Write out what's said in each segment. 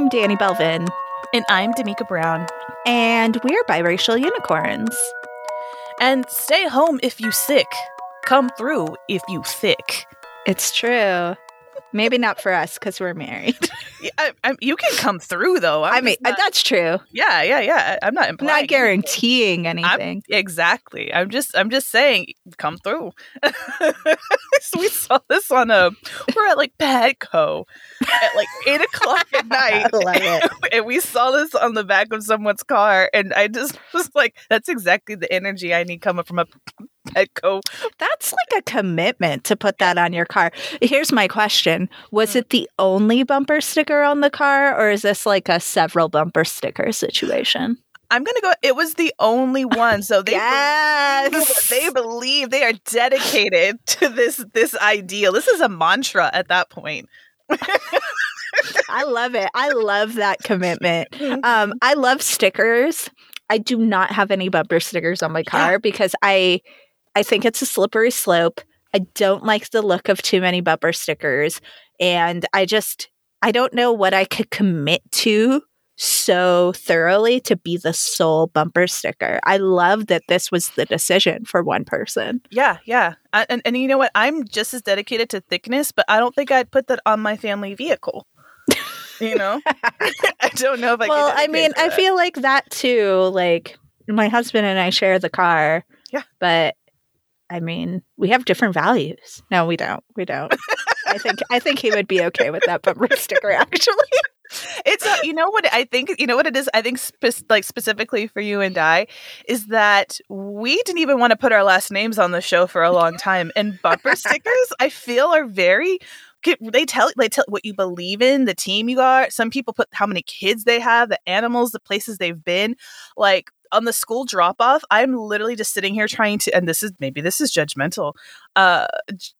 I'm Danny Belvin, And I'm D'Amica Brown. and we're biracial unicorns. And stay home if you sick. Come through if you thick. It's true. Maybe not for us because we're married. Yeah, I, I, you can come through though. I'm I mean, not- that's true. yeah, yeah, yeah. I'm not I'm implying not anything. guaranteeing I'm- anything. exactly. I'm just I'm just saying come through. so we saw this on a we're at like Petco at like eight o'clock at night. I love it. and we saw this on the back of someone's car and I just was like, that's exactly the energy I need coming from a Petco. That's like a commitment to put that on your car. Here's my question Was it the only bumper sticker on the car, or is this like a several bumper sticker situation? I'm gonna go it was the only one. So they yes. they believe they are dedicated to this this ideal. This is a mantra at that point. I love it. I love that commitment. Um, I love stickers. I do not have any bumper stickers on my car because I I think it's a slippery slope. I don't like the look of too many bumper stickers and I just I don't know what I could commit to so thoroughly to be the sole bumper sticker. I love that this was the decision for one person. Yeah, yeah. I, and and you know what? I'm just as dedicated to thickness, but I don't think I'd put that on my family vehicle. you know? I don't know if I well, I mean, I feel like that too. Like my husband and I share the car. Yeah. But I mean, we have different values. No, we don't. We don't. I think I think he would be okay with that bumper sticker actually. it's a, you know what I think you know what it is I think spe- like specifically for you and I is that we didn't even want to put our last names on the show for a long time and bumper stickers I feel are very they tell they tell what you believe in the team you are some people put how many kids they have the animals the places they've been like on the school drop off I'm literally just sitting here trying to and this is maybe this is judgmental uh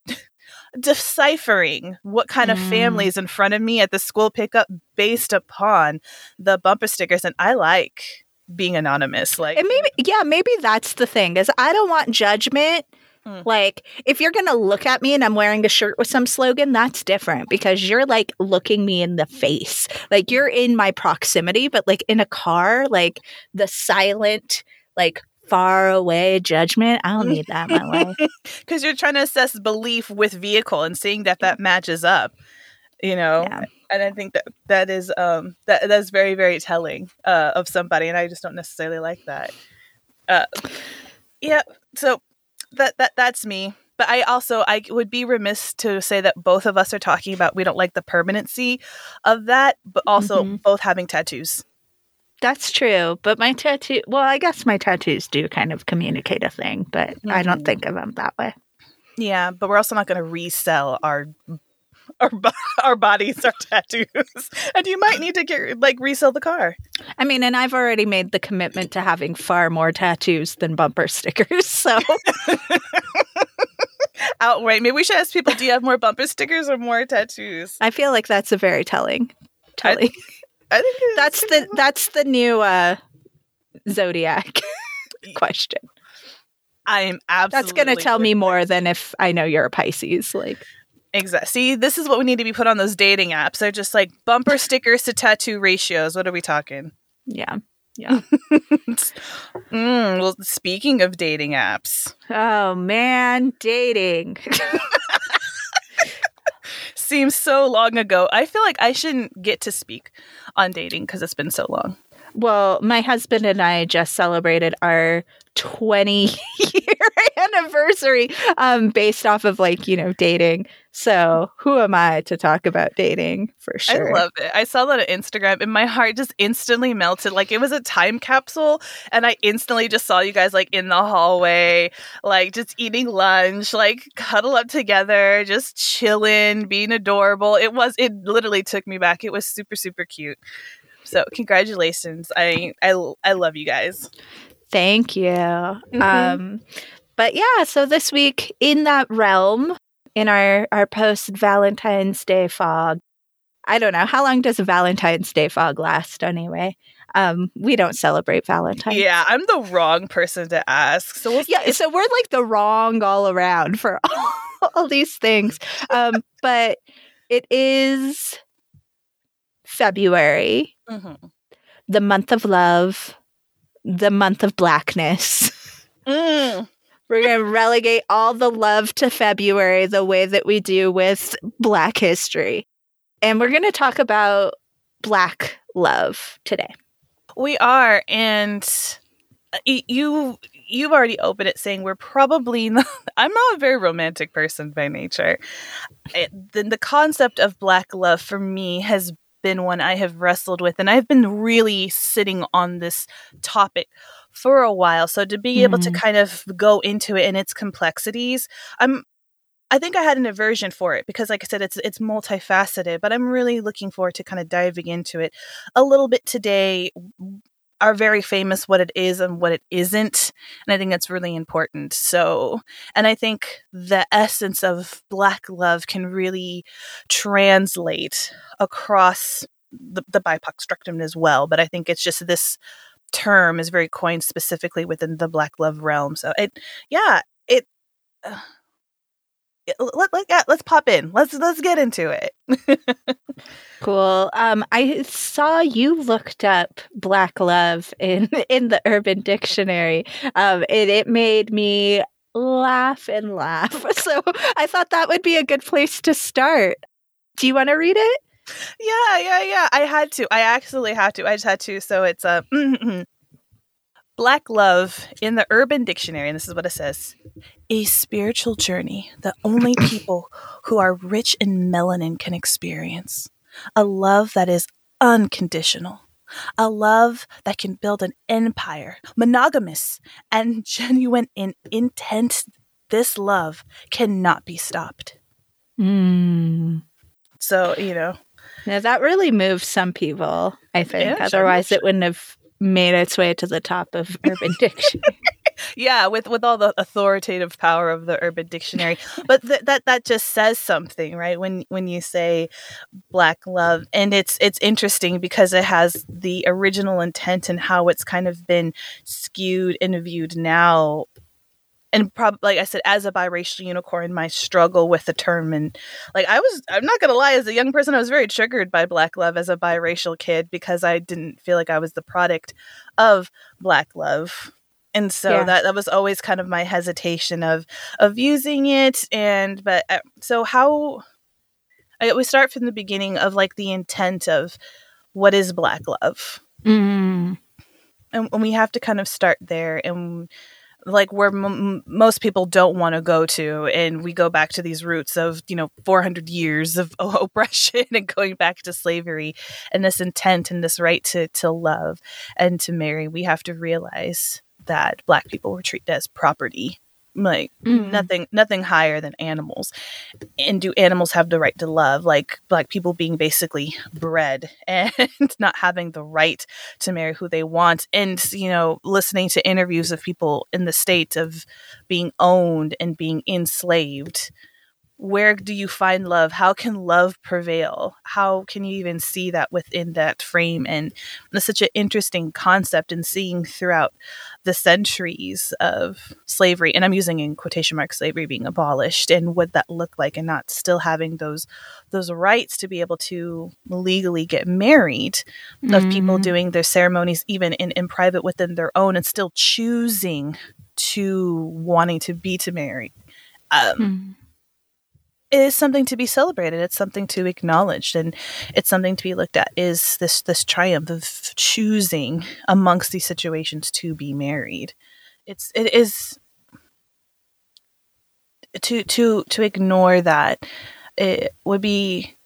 deciphering what kind of Mm. family is in front of me at the school pickup based upon the bumper stickers and i like being anonymous like And maybe yeah, maybe that's the thing. Is I don't want judgment. Mm. Like if you're gonna look at me and I'm wearing a shirt with some slogan, that's different because you're like looking me in the face. Like you're in my proximity, but like in a car, like the silent, like far away judgment. I don't need that in my life. because you're trying to assess belief with vehicle and seeing that that matches up you know Yeah. and i think that that is um that that's very very telling uh of somebody and i just don't necessarily like that uh yeah so that that that's me but i also i would be remiss to say that both of us are talking about we don't like the permanency of that but also Mhm. both having tattoos That's true. But my tattoo well, I guess my tattoos do kind of communicate a thing, but I don't Mhm. think of them that way. yeah but we're also not going to resell our our, our bodies our tattoos and you might need to get like resell the car I mean, and I've already made the commitment to having far more tattoos than bumper stickers. So outright maybe we should ask people do you have more bumper stickers or more tattoos I feel like that's a very telling. Telling. i think that's the that's the new uh zodiac question. i am absolutely That's going to tell me more than if I know you're a Pisces. Like, exactly see this is what we need to be put on those dating apps they're just like bumper stickers to tattoo ratios what are we talking yeah. Yeah. mm, well speaking of dating apps Oh man, dating. seems so long ago i feel like i shouldn't get to speak on dating because it's been so long well, my husband and I just celebrated our 20 year anniversary um based off of like, you know, dating. So, who am I to talk about dating for sure? I love it. I saw that on Instagram and my heart just instantly melted. Like it was a time capsule and I instantly just saw you guys like in the hallway, like just eating lunch, like cuddle up together, just chilling, being adorable. It was it literally took me back. It was super super cute. So, congratulations. I I I love you guys. Thank you. Mhm. Um, but yeah, so this week in that realm, in our our post Valentine's Day fog, I don't know how long does a Valentine's Day fog last anyway. Um, we don't celebrate Valentine's. Yeah, I'm the wrong person to ask. So we'll yeah. So we're like the wrong all around for all, all these things. Um, but it is February, Mm-hmm. the month of love, the month of blackness. Mm. We're going to relegate all the love to February the way that we do with Black history. And we're going to talk about Black love today. We are, and uh, you you've already opened it saying we're probably not. I'm not a very romantic person by nature. It, the, the concept of black love for me has been one I have wrestled with, and I've been really sitting on this topic for a while. So to be able to Mhm. kind of go into it and its complexities, I'm I think I had an aversion for it because, like I said, it's it's multifaceted. But I'm really looking forward to kind of diving into it a little bit today. Are very famous what it is and what it isn't, and I think that's really important. So, and I think the essence of Black love can really translate across the, the BIPOC spectrum as well. But I think it's just this term is very coined specifically within the Black love realm. So it, yeah, it. Uh, it- let, let, let's pop in. Let's let's get into it. Cool. Um, I saw you looked up Black love in in the Urban Dictionary. Um, and it made me laugh and laugh. So I thought that would be a good place to start. Do you want to read it? Yeah, yeah, yeah. I had to. I actually had to. I just had to. So it's a Black love in the Urban Dictionary, and this is what it says: a spiritual journey that only people who are rich in melanin can experience. A love that is unconditional. A love that can build an empire, monogamous and genuine in intent. This love cannot be stopped. Mm. So, you know, Now that really moves some people, I think. Yeah, Otherwise, sure. it wouldn't have made its way to the top of Urban Dictionary. yeah with with all the authoritative power of the urban dictionary but th- that that just says something right when when you say black love and it's it's interesting because it has the original intent and how it's kind of been skewed and viewed now and prob- like I said, as a biracial unicorn, my struggle with the term and like I was, I'm not gonna lie, as a young person, I was very triggered by black love as a biracial kid because I didn't feel like I was the product of black love and so Yeah. that that was always kind of my hesitation of of using it and but uh, so how I, we start from the beginning of like the intent of what is black love mm. and, and we have to kind of start there and like where m- most people don't want to go to and we go back to these roots of you know 400 years of oppression and going back to slavery and this intent and this right to to love and to marry we have to realize that black people were treated as property like Mm. nothing nothing higher than animals. And do animals have the right to love? Like black people being basically bred and not having the right to marry who they want. And you know listening to interviews of people in the state of being owned and being enslaved where do you find love how can love prevail how can you even see that within that frame and it's such an interesting concept and seeing throughout the centuries of slavery and i'm using in quotation marks slavery being abolished and what that looked like and not still having those those rights to be able to legally get married of people Mm. doing their ceremonies even in, in private within their own and still choosing to wanting to be to marry um, Mm. Is something to be celebrated. It's something to acknowledge and it's something to be looked at is this this triumph of choosing amongst these situations to be married. It's it is to to to ignore that it would be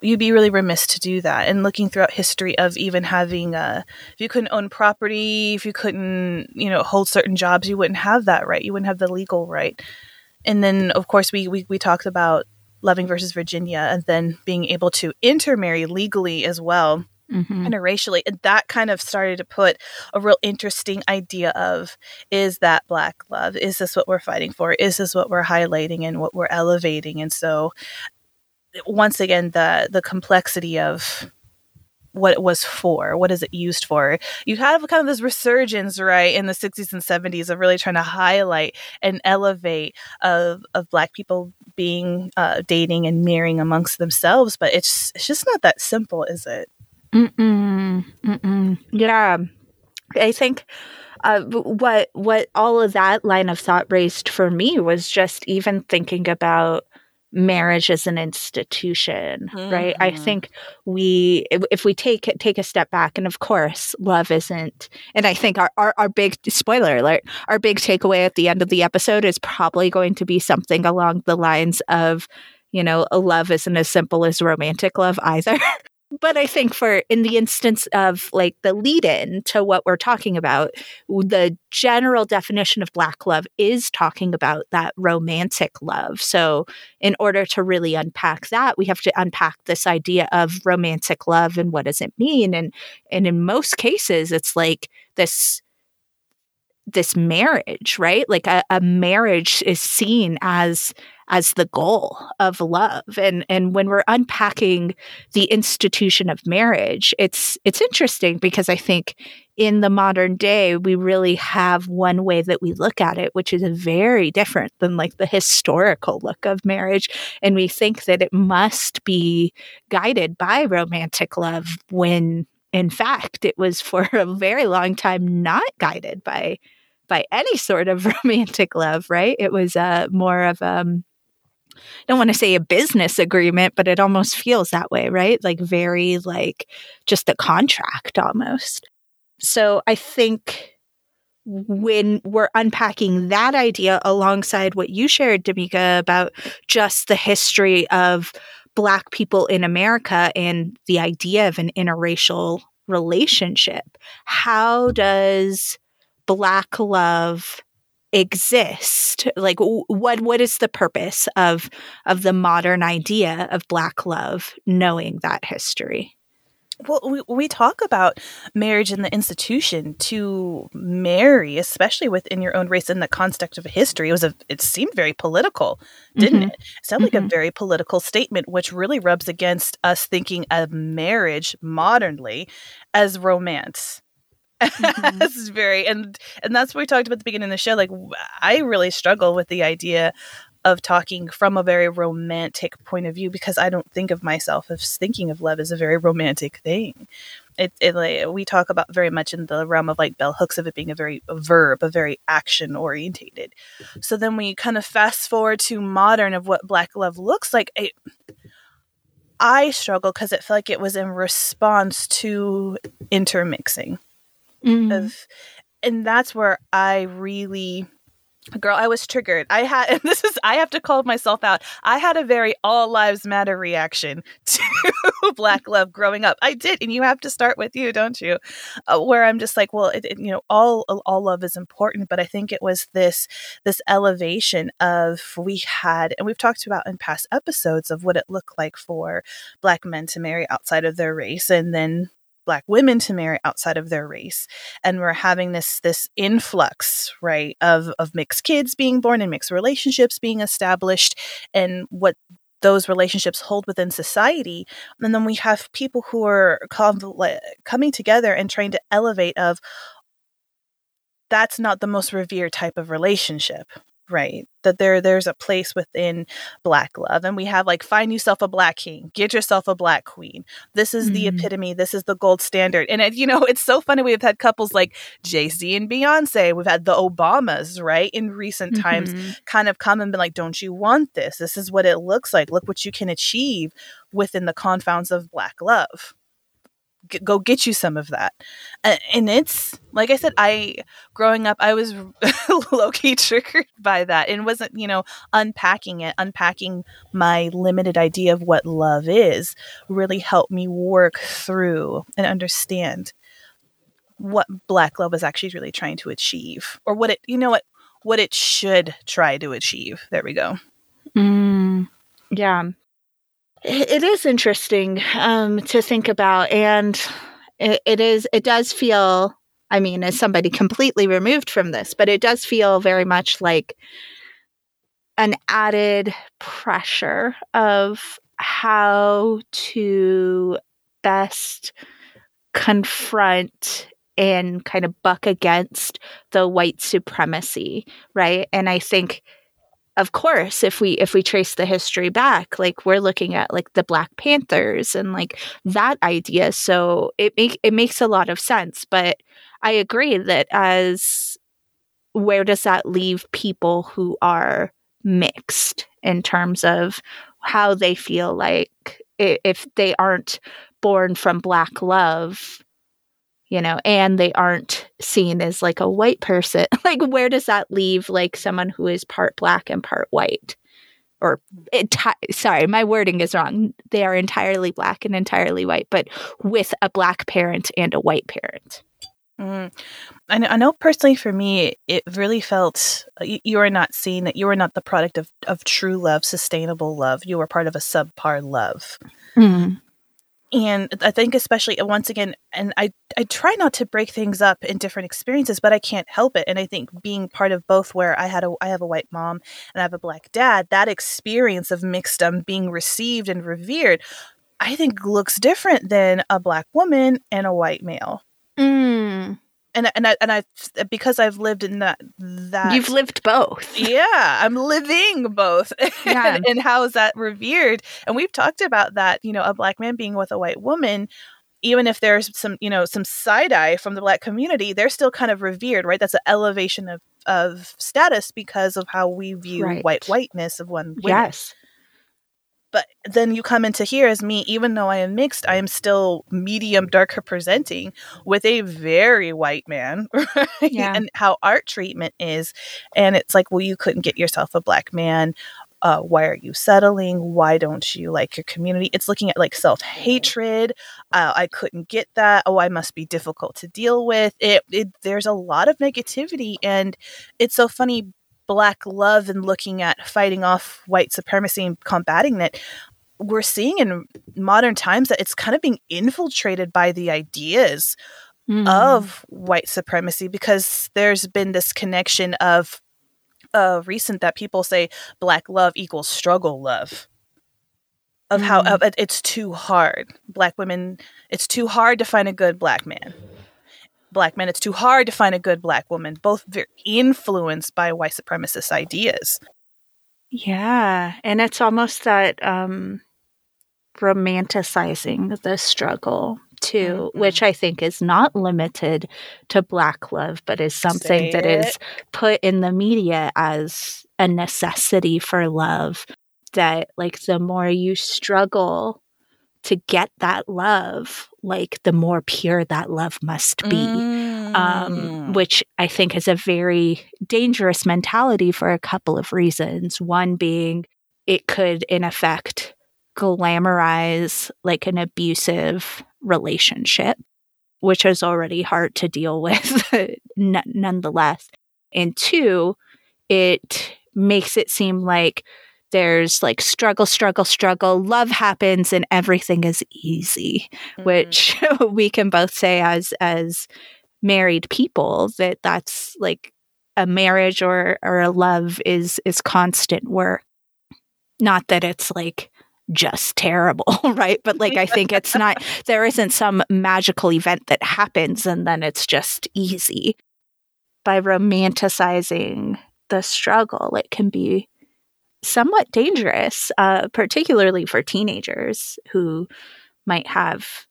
you'd be really remiss to do that. And looking throughout history of even having uh if you couldn't own property if you couldn't you know hold certain jobs you wouldn't have that right. You wouldn't have the legal right and then of course we we, we talked about loving versus virginia and then being able to intermarry legally as well Mhm. interracially and that kind of started to put a real interesting idea of is that black love? Is this what we're fighting for? Is this what we're highlighting and what we're elevating? And so once again the the complexity of what it was for what is it used for. You have kind of this resurgence right in the 60s and 70s of really trying to highlight and elevate of of black people being uh, dating and marrying amongst themselves but it's it's just not that simple is it? Mm-mm, mm-mm. Yeah, I think uh, what what all of that line of thought raised for me was just even thinking about marriage as an institution mm-hmm. right i mm-hmm. think we if, if, we take take a step back and of course love isn't and i think our, our, our big spoiler alert our big takeaway at the end of the episode is probably going to be something along the lines of you know love isn't as simple as romantic love either but I think for in the instance of like the lead in to what we're talking about, the general definition of black love is talking about that romantic love. So, in order to really unpack that, we have to unpack this idea of romantic love and what does it mean? And and in most cases, it's like this this marriage, right? Like a, a marriage is seen as as the goal of love. And and when we're unpacking the institution of marriage, it's it's interesting because I think in the modern day we really have one way that we look at it which is very different than like the historical look of marriage and we think that it must be guided by romantic love when in fact it was for a very long time not guided by by any sort of romantic love right it was uh, more of um I don't want to say a business agreement, but it almost feels that way, right? Like very like just a contract almost. So I think when we're unpacking that idea alongside what you shared, Damika, about just the history of Black people in America and the idea of an interracial relationship, how does Black love exist? Like what what is the purpose of of the modern idea of black love knowing that history well we, we talk about marriage in the institution to marry especially within your own race in the context of history it was a it seemed very political didn't mm-hmm. it? it sounded mm-hmm. like a mm-hmm. very political statement which really rubs against us thinking of marriage modernly as romance mm-hmm. this is very and and that's what we talked about at the beginning of the show like i really struggle with the idea of talking from a very romantic point of view because i don't think of myself as thinking of love as a very romantic thing it, it like, we talk about very much in the realm of like bell hooks of it being a very a verb a very action orientated so then we kind of fast forward to modern of what black love looks like I, I struggle because it felt like it was in response to intermixing mm-hmm. of and that's where I really girl i was triggered. I had and this is i have to call myself out. I had a very all lives matter reaction to black love growing up. I did and you have to start with you don't you? Uh, where i'm just like well it, it, you know all all love is important but i think it was this this elevation of we had and we've talked about in past episodes of what it looked like for black men to marry outside of their race and then black women to marry outside of their race and we're having this this influx right of of mixed kids being born and mixed relationships being established and what those relationships hold within society and then we have people who are coming together and trying to elevate of that's not the most revered type of relationship right that there there's a place within black love and we have like find yourself a black king get yourself a black queen this is mm-hmm. the epitome this is the gold standard and it, you know it's so funny we've had couples like jay-z and beyonce we've had the obamas right in recent mm-hmm. times kind of come and been like don't you want this this is what it looks like look what you can achieve within the confounds of black love go get you some of that. and it's like I said, I growing up, I was low key triggered by that, and wasn't you know unpacking it, unpacking my limited idea of what love is, really helped me work through and understand what Black love is actually really trying to achieve, or what it you know what what it should try to achieve. There we go. Mm, yeah, it is interesting um, to think about, and it, it is. It does feel. I mean, as somebody completely removed from this, but it does feel very much like an added pressure of how to best confront and kind of buck against the white supremacy, right? And I think of course if we if we trace the history back like we're looking at like the black panthers and like that idea. So it make it makes a lot of sense but i agree that as where does that leave people who are mixed in terms of how they feel like if they aren't born from black love you know, and they aren't seen as like a white person. like, where does that leave like someone who is part black and part white? Or, enti- sorry, my wording is wrong. They are entirely black and entirely white, but with a black parent and a white parent. Mm. I, know, I know personally for me, it really felt uh, you, you are not seen, that you are not the product of, of true love, sustainable love. You are part of a subpar love. Mm and i think especially uh, once again and i i try not to break things up in different experiences but i can't help it and i think being part of both where i had a i have a white mom and i have a black dad that experience of mixedom being received and revered i think looks different than a black woman and a white male. Mm and and I, and I because I've lived in that that you've lived both. Yeah, I'm living both. Yeah. and, and how is that revered? And we've talked about that. You know, a black man being with a white woman. Even if there's some, you know, some side eye from the black community, they're still kind of revered, right? That's an elevation of of status because of how we view right. white whiteness of one. Women. Yes, but then you come into here as me, even though I am mixed, I am still medium darker presenting with a very white man, right? Yeah. And how art treatment is. And it's like, well, you couldn't get yourself a black man. Uh, why are you settling? Why don't you like your community? It's looking at like self hatred. Uh, I couldn't get that. Oh, I must be difficult to deal with. It, it there's a lot of negativity, and it's so funny black love and looking at fighting off white supremacy and combating it we're seeing in modern times that it's kind of being infiltrated by the ideas mm. of white supremacy because there's been this connection of uh recent that people say black love equals struggle love of mm. how of, it's too hard black women it's too hard to find a good black man black men, it's too hard to find a good black woman, both very influenced by white supremacist ideas. Yeah. And it's almost that um, romanticizing the struggle too, mm-hmm. which I think is not limited to black love, but is something that is put in the media as a necessity for love. That, like, the more you struggle to get that love, like the more pure that love must be, um, mm. um, which I think is a very dangerous mentality for a couple of reasons. One being it could, in effect, glamorize like an abusive relationship, which is already hard to deal with n- nonetheless. And two, it makes it seem like there's like struggle, struggle, struggle. Love happens and everything is easy, mm-hmm. which we can both say as as married people that that's like a marriage or or a love is is constant work. Not that it's like just terrible, right? But like I think it's not there isn't some magical event that happens and then it's just easy. By romanticizing the struggle, it can be somewhat dangerous, uh, particularly for teenagers who might have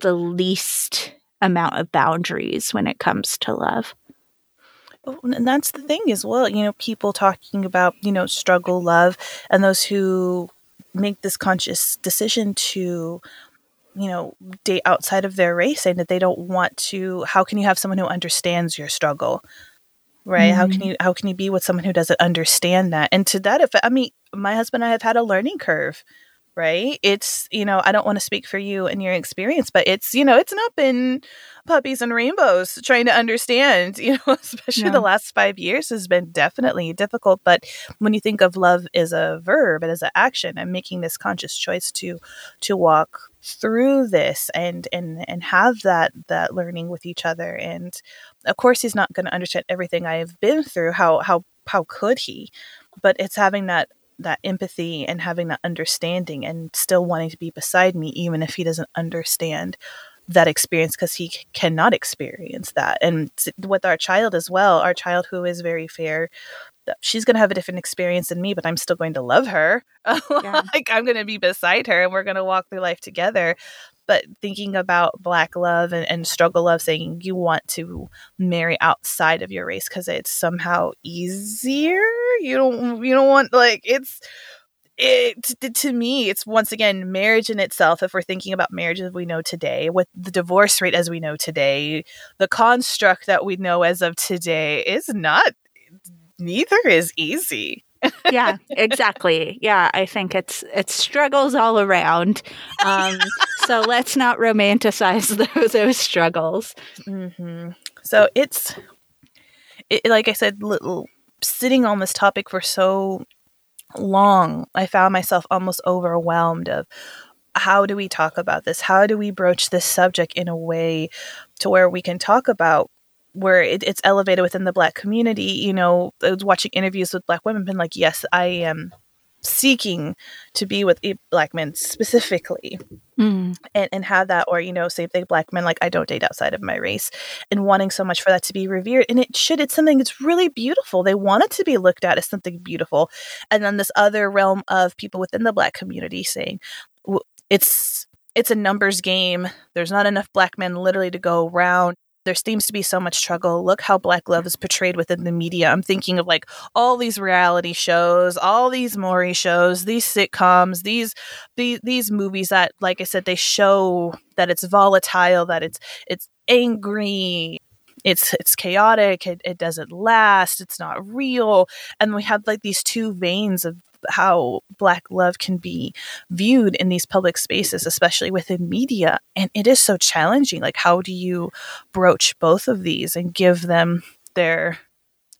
the least amount of boundaries when it comes to love. Oh, and that's the thing as well. You know, people talking about, you know, struggle love and those who make this conscious decision to you know date outside of their race saying that they don't want to how can you have someone who understands your struggle right mm-hmm. how can mm-hmm. you how can you be with someone who doesn't understand that and to that effect i mean my husband and i have had a learning curve right it's you know i don't want to speak for you and your experience but it's you know it's not been puppies and rainbows trying to understand you know especially yeah. the last five years has been definitely difficult but when you think of love as a verb and as an action and making this conscious choice to to walk through this and and and have that that learning with each other. And of course he's not going to understand everything i've been through how how how could he? But it's having that that empathy and having that understanding and still wanting to be beside me even if he doesn't understand that experience because he cannot experience that. And with our child as well our child who is very fair she's going to have a different experience than me, but I'm still going to love her. Yeah. like I'm going to be beside her and we're going to walk through life together. But thinking about black love and, and struggle love, saying you want to marry outside of your race because it's somehow easier. You don't. You don't want like it's it to, to me it's once again marriage in itself if we're thinking about marriage as we know today with the divorce rate as we know today the construct that we know as of today is not neither is easy yeah exactly yeah i think it's it's struggles all around um so let's not romanticize those, those struggles mm-hmm. so it's it, like i said little sitting on this topic for so long, I found myself almost overwhelmed of how do we talk about this? How do we broach this subject in a way to where we can talk about where it, it's elevated within the black community? You know, I was watching interviews with black women, been like, yes, I am seeking to be with black men specifically mm. and, and have that or you know same thing black men like i don't date outside of my race and wanting so much for that to be revered and it should it's something that's really beautiful they want it to be looked at as something beautiful and then this other realm of people within the black community saying it's it's a numbers game there's not enough black men literally to go around there seems to be so much struggle. Look how Black love is portrayed within the media. I'm thinking of like all these reality shows, all these Maury shows, these sitcoms, these these these movies that, like I said, they show that it's volatile, that it's it's angry, it's it's chaotic it, it doesn't last it's not real and we have like these two veins of how black love can be viewed in these public spaces especially within media. And it is so challenging. Like how do you broach both of these and give them their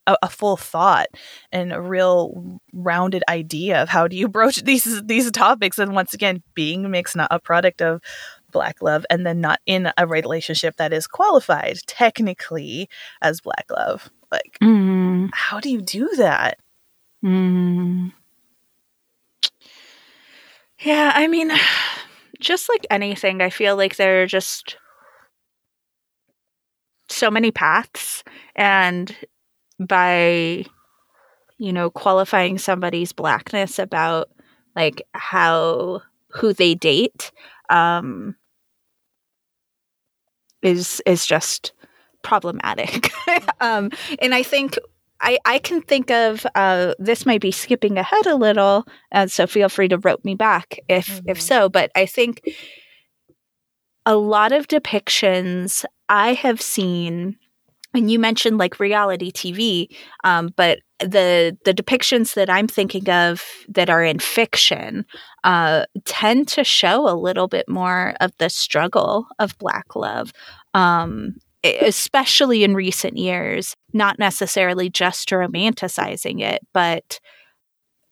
a, a, full thought and a real rounded idea of how do you broach these these topics? And once again being mixed not a product of black love and then not in a relationship that is qualified technically as black love. Like mm. how do you do that? Mm. Yeah, I mean, just like anything, I feel like there are just so many paths. And by, you know, qualifying somebody's blackness about like how, who they date, um, is, is just problematic. um, and I think I, I can think of uh, this might be skipping ahead a little, uh, so feel free to rope me back if mm-hmm. if so. But I think a lot of depictions I have seen, and you mentioned like reality TV, um, but the the depictions that I'm thinking of that are in fiction uh, tend to show a little bit more of the struggle of Black love. Um, especially in recent years, not necessarily just romanticizing it, but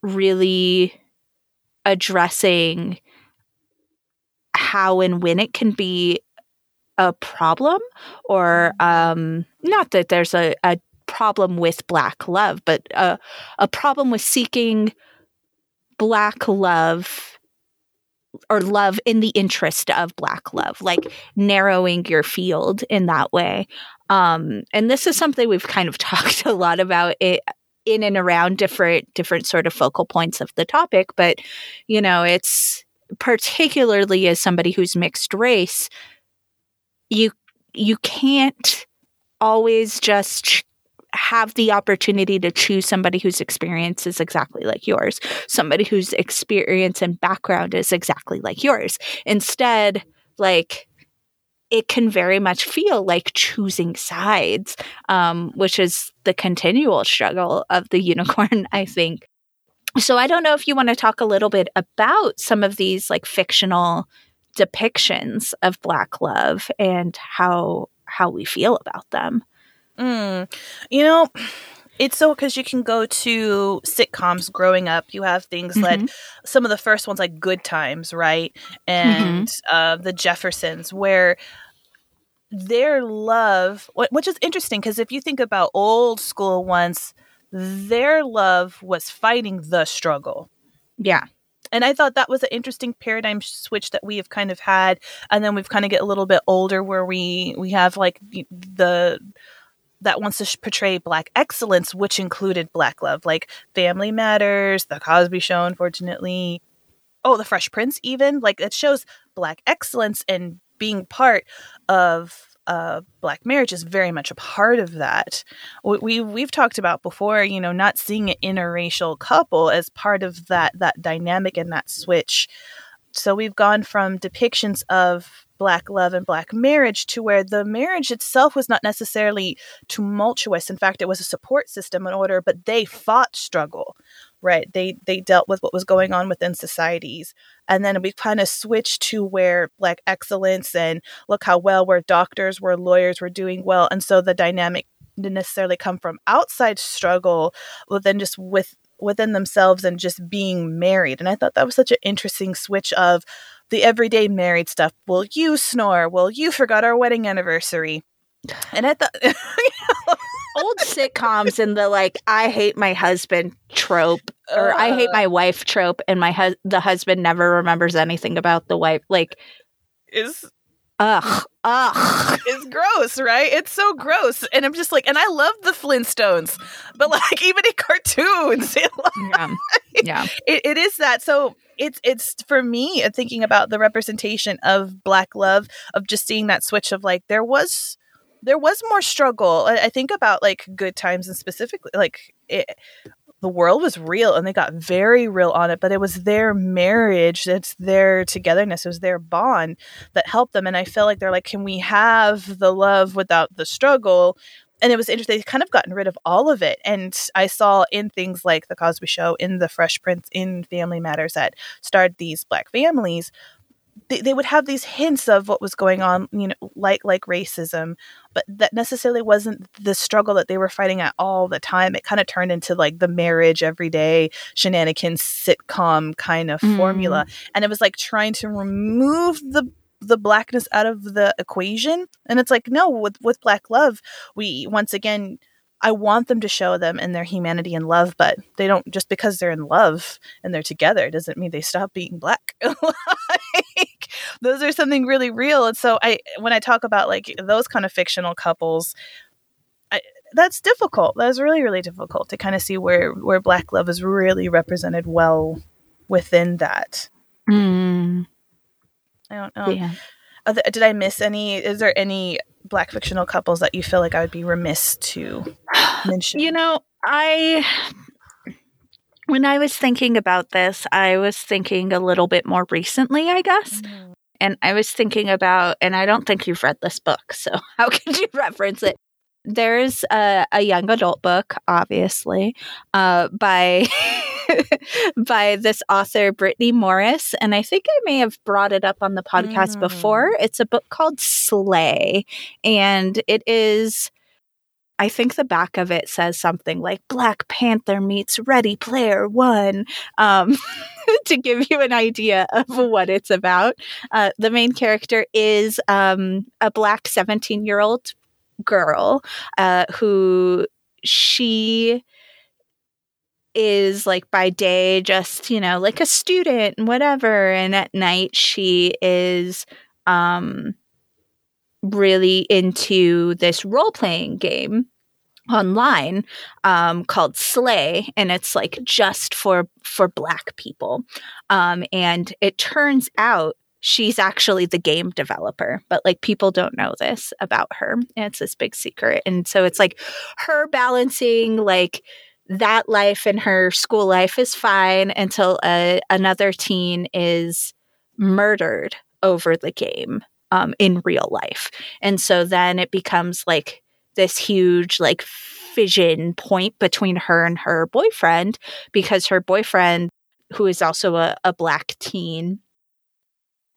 really addressing how and when it can be a problem or um, not that there's a, a problem with black love but a, a problem with seeking black love or love in the interest of black love like narrowing your field in that way. Um and this is something we've kind of talked a lot about it in and around different different sort of focal points of the topic but you know it's particularly as somebody who's mixed race you you can't always just have the opportunity to choose somebody whose experience is exactly like yours, somebody whose experience and background is exactly like yours. Instead, like, it can very much feel like choosing sides, um, which is the continual struggle of the unicorn, I think. So I don't know if you want to talk a little bit about some of these like fictional depictions of black love and how how we feel about them. Mm. You know, it's so because you can go to sitcoms growing up. You have things mm-hmm. like some of the first ones, like Good Times, right? And mm-hmm. uh, the Jeffersons, where their love, which is interesting because if you think about old school ones, their love was fighting the struggle. Yeah. And I thought that was an interesting paradigm switch that we have kind of had, and then we've kind of get a little bit older where we we have like the that wants to portray black excellence which included black love like family matters the cosby show unfortunately oh the fresh prince even like it shows black excellence and being part of uh, black marriage is very much a part of that. We we've talked about before, you know, not seeing an interracial couple as part of that that dynamic and that switch. So we've gone from depictions of black love and black marriage to where the marriage itself was not necessarily tumultuous. In fact it was a support system in order but they fought struggle right? They they dealt with what was going on within societies. And then we kind of switched to where black excellence and look how well we're doctors we're lawyers we're doing well. And so the dynamic didn't necessarily come from outside struggle but then just with within themselves and just being married and i thought that was such an interesting switch of the everyday married stuff. Well, you snore. Well, you forgot our wedding anniversary. And I thought old sitcoms and the like I hate my husband trope or I hate my wife trope and my hu- the husband never remembers anything about the wife like is ugh ugh. It's gross right? It's so gross. And i'm just like and i love the flintstones but like even in cartoons it, yeah, yeah. It, it is that. So it's it's for me uh, thinking about the representation of black love of just seeing that switch of like there was there was more struggle. I, I think about like good times and specifically like it, the world was real and they got very real on it but it was their marriage it's their togetherness it was their bond that helped them and i feel like they're like can we have the love without the struggle and it was interesting. They've kind of gotten rid of all of it. And I saw in things like The Cosby Show, in The Fresh Prince, in Family Matters that starred these black families. They, they would have these hints of what was going on, you know, like like racism, but that necessarily wasn't the struggle that they were fighting at all the time. It kind of turned into like the marriage, everyday shenanigans, sitcom kind of mm. formula, and it was like trying to remove the the blackness out of the equation and it's like no with with black love we once again I want them to show them in their humanity and love, but they don't just because they're in love and they're together doesn't mean they stop being black. like, those are something really real. And so I when I talk about like those kind of fictional couples, I, that's difficult. That's really, really difficult to kind of see where where black love is really represented well within that. Mm. I don't know. Yeah. Th- did I miss any? Is there any black fictional couples that you feel like I would be remiss to mention? You know, I when I was thinking about this, I was thinking a little bit more recently, I guess. Mm. And I was thinking about, and I don't think you've read this book, so how could you reference it? There's a, a young adult book, obviously, uh, by by this author, Brittney Morris. And I think I may have brought it up on the podcast mm. before. It's a book called Slay. And it is. I think the back of it says something like Black Panther meets Ready Player One um, to give you an idea of what it's about. Uh, the main character is um, a Black 17 year old girl uh, who she is like by day just, you know, like a student and whatever. And at night she is um really into this role playing game online um, called slay and it's like just for for black people. Um, and it turns out she's actually the game developer but like people don't know this about her and it's this big secret. And so it's like her balancing like that life and her school life is fine until a, another teen is murdered over the game um, in real life. And so then it becomes like this huge, like, fission point between her and her boyfriend because her boyfriend, who is also a, a black teen,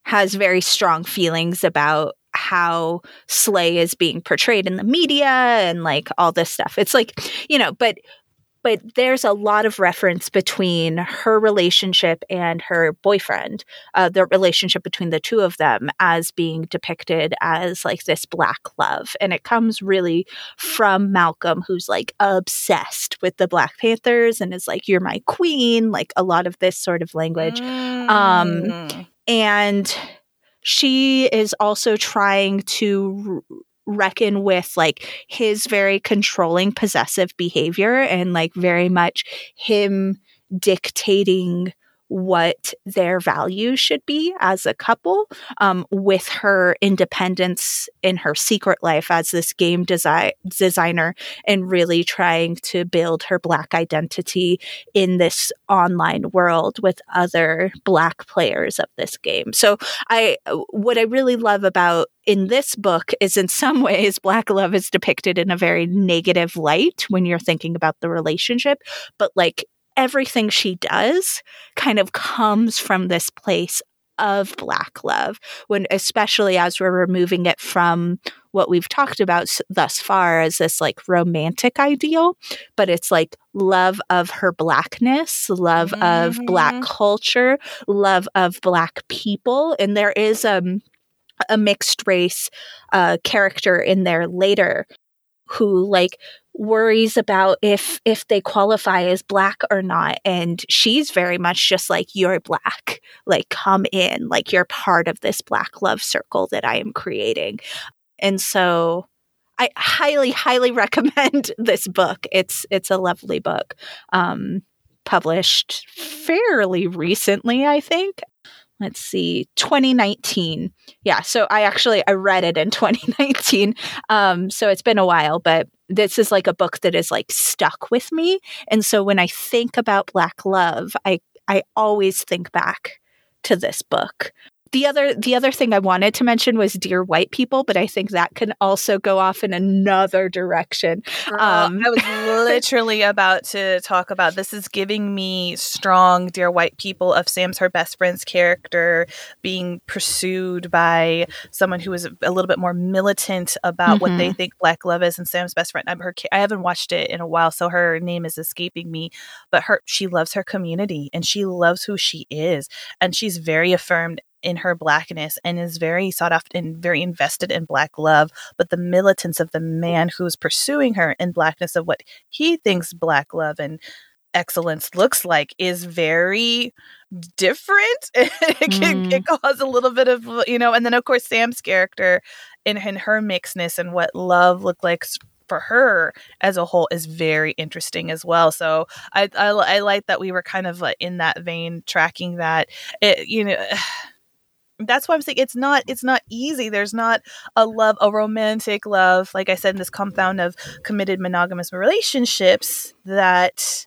has very strong feelings about how Slay is being portrayed in the media and like all this stuff. It's like, you know, but but there's a lot of reference between her relationship and her boyfriend, uh, the relationship between the two of them as being depicted as like this black love. And it comes really from Malcolm, who's like obsessed with the Black Panthers and is like, You're my queen, like a lot of this sort of language. Um, mm. Um, and she is also trying to reckon with like his very controlling possessive behavior and like very much him dictating what their values should be as a couple um, with her independence in her secret life as this game design designer and really trying to build her black identity in this online world with other black players of this game. So i what i really love about in this book is in some ways black love is depicted in a very negative light when you're thinking about the relationship but like everything she does kind of comes from this place of black love when especially as we're removing it from what we've talked about thus far as this like romantic ideal but it's like love of her blackness love mm-hmm. of black mm-hmm. culture love of black people and there is um a mixed race uh, character in there later who like worries about if if they qualify as black or not and she's very much just like you're black. Like come in. Like you're part of this black love circle that i am creating. And so i highly highly recommend this book. It's it's a lovely book um published fairly recently i think let's see 2019 yeah so i actually i read it in 2019 um so it's been a while but this is like a book that is like stuck with me. And so when i think about black love i i always think back to this book the other the other thing I wanted to mention was dear white people, but I think that can also go off in another direction. Girl, um, I was literally about to talk about this is giving me strong dear white people of Sam's her best friend's character being pursued by someone who is a little bit more militant about mm-hmm. what they mm-hmm. think black love is and Sam's best friend. I'm her I haven't watched it in a while so her name is escaping me, but her she loves her community and she loves who she is and she's very affirmed in her blackness and is very sought after and very invested in black love but the militance of the man who's pursuing her in blackness of what he thinks black love and excellence looks like is very different it can mm. it cause a little bit of you know and then of course sam's character in, in her mixedness and what love looked like for her as a whole is very interesting as well. So I, I, I like that we were kind of like in that vein, tracking that. It, you know, that's why I'm saying it's not it's not easy. There's not a love, a romantic love, like I said, in this compound of committed monogamous relationships that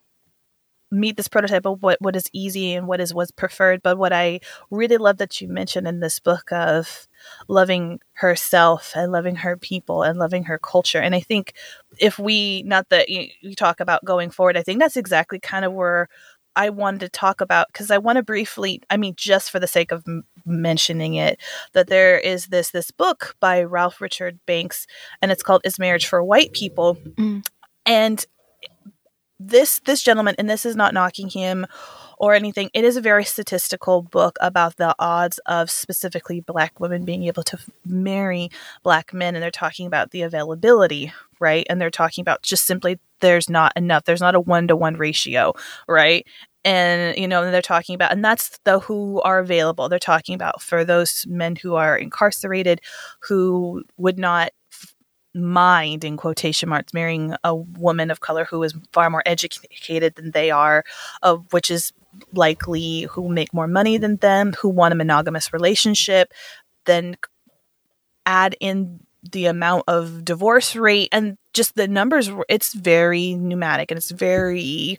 meet this prototype of what what is easy and what is what's preferred. But what I really love that you mentioned in this book of loving herself and loving her people and loving her culture. And I think if we not that you, you talk about going forward, I think that's exactly kind of where I wanted to talk about because I want to briefly, I mean, just for the sake of m- mentioning it, that there is this this book by Ralph Richard Banks, and it's called "Is Marriage for White People," mm. and this this gentleman, and this is not knocking him or anything. It is a very statistical book about the odds of specifically black women being able to marry black men. And they're talking about the availability, right? And they're talking about just simply there's not enough, there's not a one to one ratio, right? And, you know, they're talking about, and that's the who are available. They're talking about for those men who are incarcerated who would not mind in quotation marks marrying a woman of color who is far more educated than they are uh, which is likely who make more money than them, who want a monogamous relationship, then add in the amount of divorce rate and just the numbers it's very pneumatic and it's very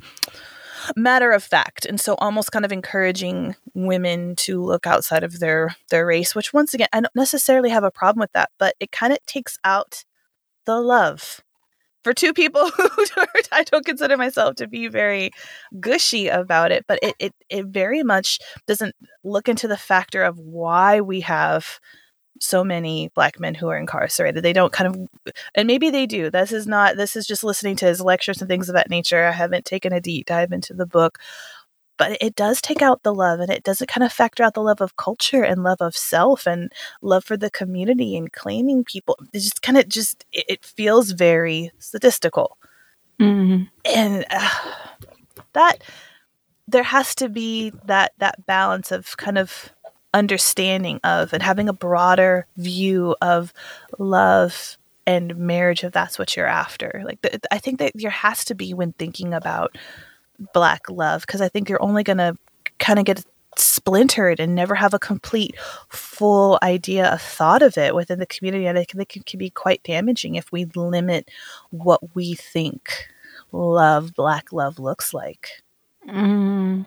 matter of fact and so almost kind of encouraging women to look outside of their their race which once again I don't necessarily have a problem with that but it kind of takes out the love for two people who I don't consider myself to be very gushy about it, but it, it, it very much doesn't look into the factor of why we have so many black men who are incarcerated. They don't kind of, and maybe they do. This is not, this is just listening to his lectures and things of that nature. I haven't taken a deep dive into the book, but it does take out the love and it doesn't kind of factor out the love of culture and love of self and love for the community and claiming people it just kind of just it, it feels very statistical mm-hmm. and uh, that there has to be that that balance of kind of understanding of and having a broader view of love and marriage if that's what you're after. Like th- I think that there has to be when thinking about black love because I think you're only going to kind of get splintered and never have a complete full idea a thought of it within the community and I think it can, can be quite damaging if we limit what we think love black love looks like Mm.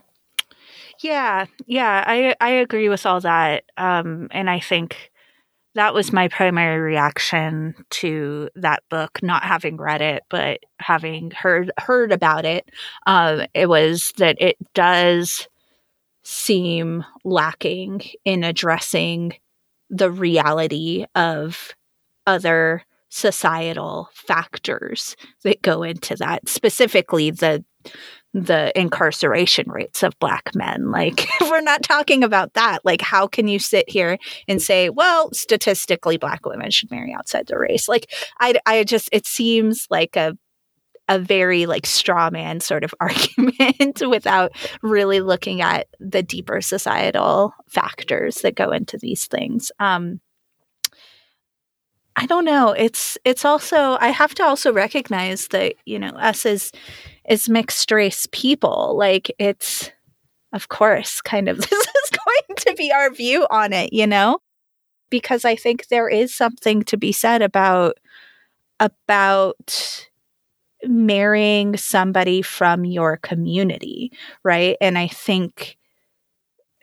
Yeah, yeah, I I agree with all that. Um, and I think that was my primary reaction to that book, not having read it, but having heard heard about it. Um, it was that it does seem lacking in addressing the reality of other societal factors that go into that specifically the the incarceration rates of black men. Like, we're not talking about that. Like, how can you sit here and say, well, statistically, black women should marry outside the race? Like, I, I just, it seems like a, a very like straw man sort of argument without really looking at the deeper societal factors that go into these things. Um, I don't know. It's it's also I have to also recognize that you know us as as mixed race people, like it's of course kind of this is going to be our view on it, you know, because I think there is something to be said about about marrying somebody from your community, right? And I think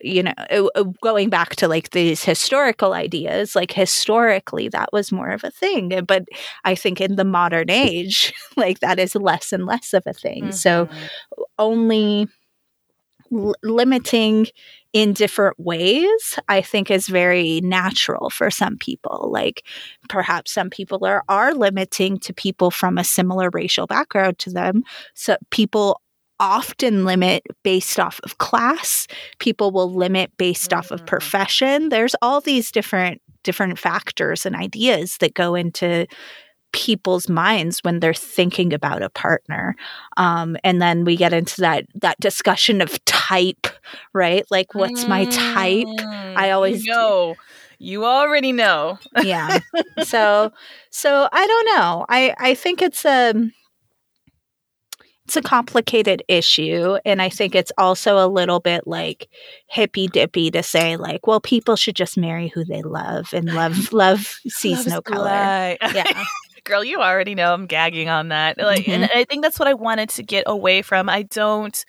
you know, uh, uh, going back to like these historical ideas, like historically that was more of a thing. But I think in the modern age, like that is less and less of a thing. Mm-hmm. So only l- limiting in different ways, I think is very natural for some people. Like perhaps some people are, are limiting to people from a similar racial background to them. So people often limit based off of class. People will limit based mm-hmm. off of mm. profession. There's all these different different factors and ideas that go into people's minds when they're thinking about a partner um, and then we get into that that discussion of type right like what's my type i mm, always know you already know yeah so so i don't know i i think it's um it's a complicated issue and i think it's also a little bit like hippy dippy to say like well people should just marry who they love and love love sees no color. yeah. Girl you already know i'm gagging on that. Like mm-hmm. and i think that's what i wanted to get away from. I don't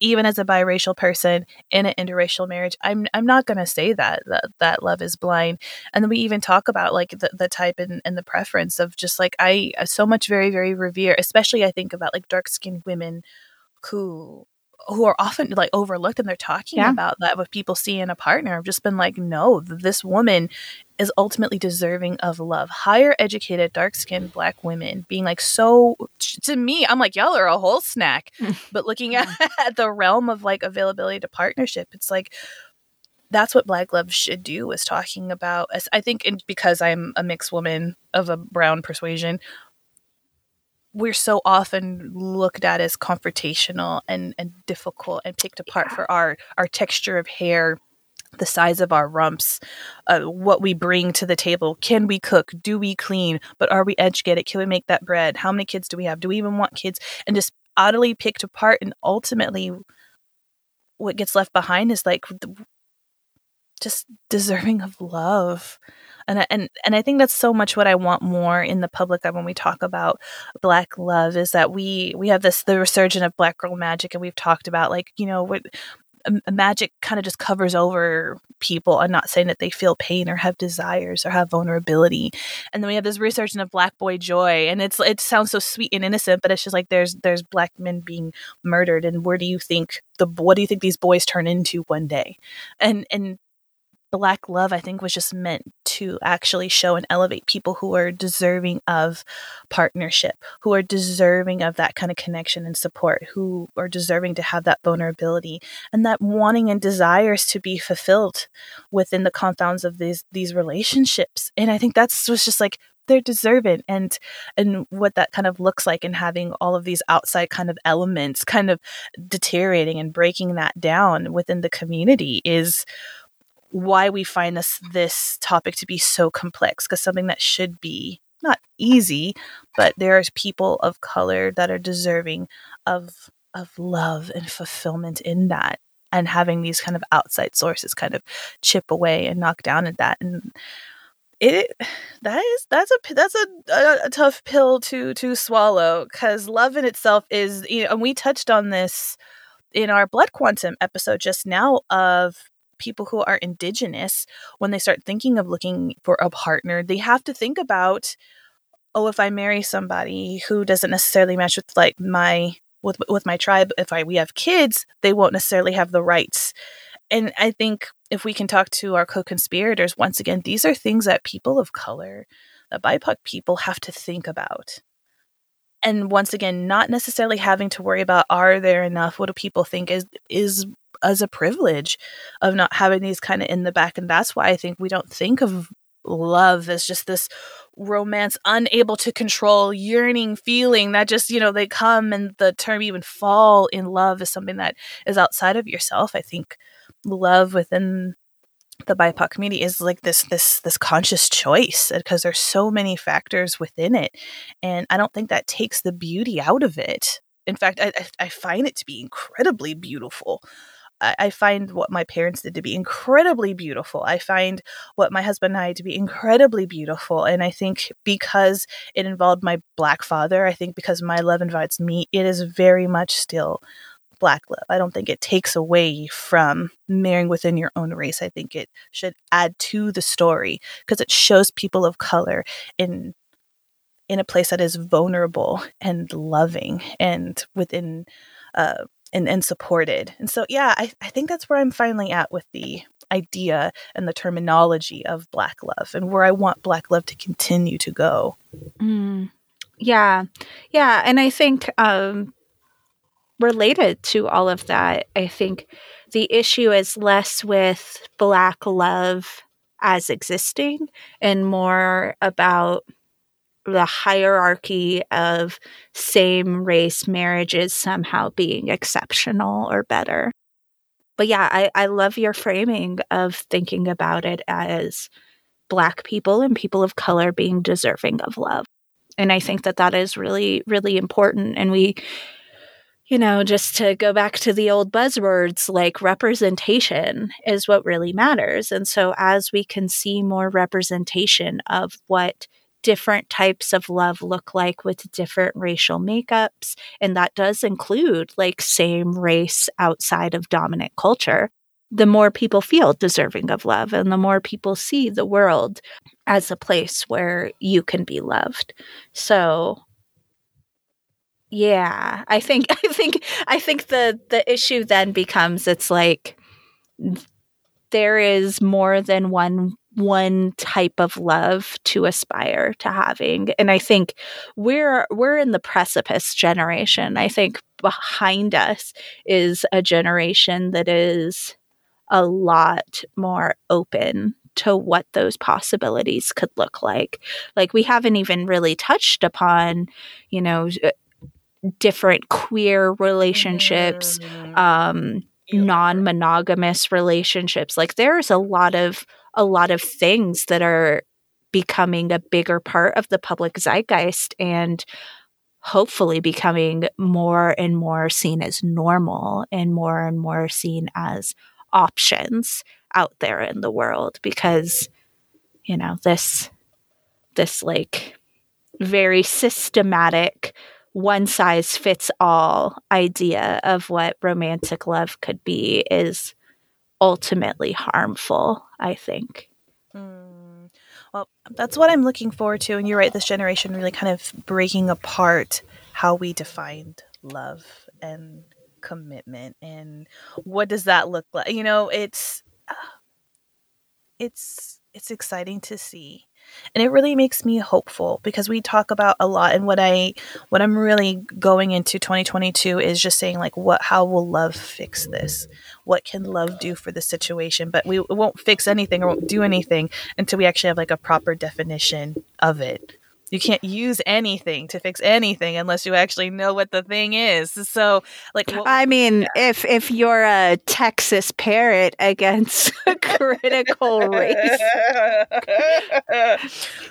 even as a biracial person in an interracial marriage, I'm I'm not gonna say that that, that love is blind. And then we even talk about like the, the type and, and the preference of just like I so much very, very revere, especially I think about like dark skinned women who who are often like overlooked and they're talking yeah. about that with people seeing a partner. I've just been like, no, this woman is ultimately deserving of love. Higher educated, dark skinned black women being like so to me, I'm like, y'all are a whole snack. but looking at, at the realm of like availability to partnership, it's like that's what black love should do is talking about i think in, because i'm a mixed woman of a brown persuasion we're so often looked at as confrontational and, and difficult and picked apart for our our texture of hair the size of our rumps, uh, what we bring to the table. Can we cook? Do we clean? But are we educated? Can we make that bread? How many kids do we have? Do we even want kids? And just utterly picked apart. And ultimately, what gets left behind is like just deserving of love and and and I think that's so much what I want more in the public when we talk about black love is that we we have this the resurgence of black girl magic and we've talked about like you know what um, magic kind of just covers over people. I'm not saying that they feel pain or have desires or have vulnerability. And then we have this resurgence of black boy joy, and it's it sounds so sweet and innocent, but it's just like there's there's black men being murdered, and where do you think the what do you think these boys turn into one day? And and black love i think was just meant to actually show and elevate people who are deserving of partnership who are deserving of that kind of connection and support who are deserving to have that vulnerability and that wanting and desires to be fulfilled within the confounds of these these relationships. And i think that's was just like they're deserving and and what that kind of looks like and having all of these outside kind of elements kind of deteriorating and breaking that down within the community is why we find this this topic to be so complex because something that should be not easy but there's people of color that are deserving of of love and fulfillment in that and having these kind of outside sources kind of chip away and knock down at that. And it that is that's a that's a, a, a tough pill to to swallow because love in itself is you know and we touched on this in our blood quantum episode just now of people who are indigenous when they start thinking of looking for a partner they have to think about oh if i marry somebody who doesn't necessarily match with like my with with my tribe if i we have kids they won't necessarily have the rights. And i think if we can talk to our co-conspirators once again these are things that people of color that bipoc people have to think about and once again not necessarily having to worry about are there enough? What do people think is is as a privilege of not having these kind of in the back? And that's why i think we don't think of love as just this romance unable to control yearning feeling that just you know they come and the term even fall in love is something that is outside of yourself. I think love within the BIPOC community is like this this this conscious choice uh, because there's so many factors within it, and I don't think that takes the beauty out of it. In fact, I I find it to be incredibly beautiful. I find what my parents did to be incredibly beautiful. I find what my husband and I to be incredibly beautiful. And I think because it involved my black father, I think because my love invites me, it is very much still black love. I don't think it takes away from marrying within your own race. I think it should add to the story because it shows people of color in in a place that is vulnerable and loving and within uh and, and supported. And so yeah, I, I think that's where I'm finally at with the idea and the terminology of black love and where I want black love to continue to go. Mm. Yeah. Yeah. And I think um related to all of that. I think the issue is less with Black love as existing and more about the hierarchy of same race marriages somehow being exceptional or better. But yeah, I, I love your framing of thinking about it as Black people and people of color being deserving of love. And I think that that is really, really important. And we you know, just to go back to the old buzzwords, like representation is what really matters. And so, as we can see more representation of what different types of love look like with different racial makeups, and that does include like same race outside of dominant culture, the more people feel deserving of love and the more people see the world as a place where you can be loved. So, yeah, I think I think I think the the issue then becomes it's like there is more than one one type of love to aspire to having and i think we're we're in the precipice generation. I think behind us is a generation that is a lot more open to what those possibilities could look like. Like we haven't even really touched upon you know uh, different queer relationships, mm-hmm. um, non-monogamous relationships. Like there's a lot of a lot of things that are becoming a bigger part of the public zeitgeist and hopefully becoming more and more seen as normal and more and more seen as options out there in the world because you know this this like very systematic one size fits all idea of what romantic love could be is ultimately harmful, I think. Mm. Well, that's what I'm looking forward to. And you're right, this generation really kind of breaking apart how we defined love and commitment and what does that look like you know it's uh, it's it's exciting to see and it really makes me hopeful because we talk about a lot. And what i what i'm really going into 2022 is just saying like what how will love fix this? What can love do for the situation? But we won't fix anything or won't do anything until we actually have like a proper definition of it you can't use anything to fix anything unless you actually know what the thing is. So, like, what, I mean, yeah. if if you're a Texas parrot against a critical race,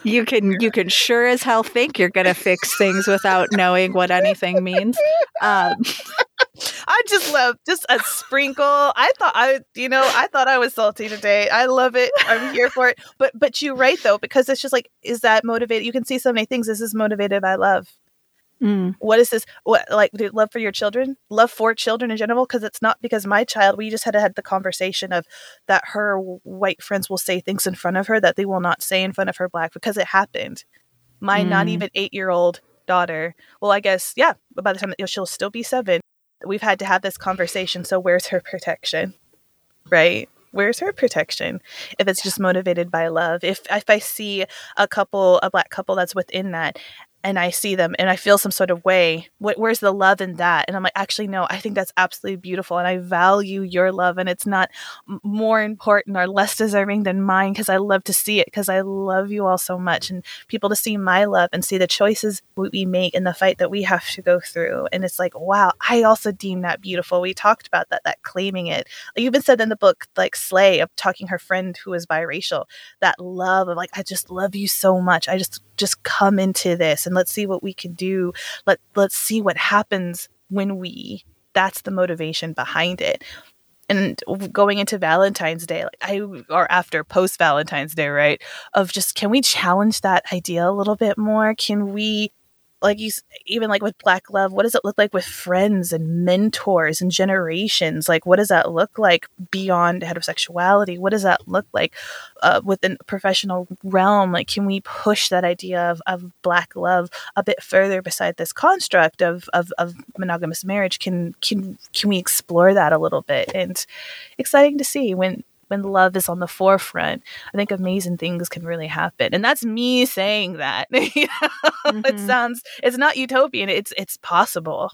you can you can sure as hell think you're gonna fix things without knowing what anything means. Um, I just love just a sprinkle. I thought I, you know, I thought I was salty today. I love it. I'm here for it. But but you're right though, because it's just like, is that motivated? You can see so many things. This is motivated by love. Mm. What is this? What like love for your children? Love for children in general? Because it's not because my child. We just had to had the conversation of that her white friends will say things in front of her that they will not say in front of her black because it happened. My mm. not even eight year old daughter. Well, I guess yeah. But by the time she'll still be seven, we've had to have this conversation. So where's her protection? Right? Where's her protection? If it's just motivated by love. If if I see a couple, a black couple that's within that, and I see them and I feel some sort of way. Where's the love in that? And I'm like, actually, no, I think that's absolutely beautiful. And I value your love. And it's not more important or less deserving than mine because I love to see it because I love you all so much. And people to see my love and see the choices we make and the fight that we have to go through. And it's like, wow, I also deem that beautiful. We talked about that, that claiming it. You even said in the book, like Slay, of talking her friend who was biracial, that love of like, I just love you so much. I just, just come into this and let's see what we can do. Let let's see what happens when we that's the motivation behind it. And going into valentine's day like i or after post valentine's day right of just can we challenge that idea a little bit more? Can we like you even like with black love what does it look like with friends and mentors and generations? Like what does that look like beyond heterosexuality? What does that look like uh, within professional realm? Like can we push that idea of, of black love a bit further beside this construct of, of, of monogamous marriage? Can can can we explore that a little bit? And exciting to see when when love is on the forefront, I think amazing things can really happen. And that's me saying that. mm-hmm. It sounds it's not utopian. It's it's possible.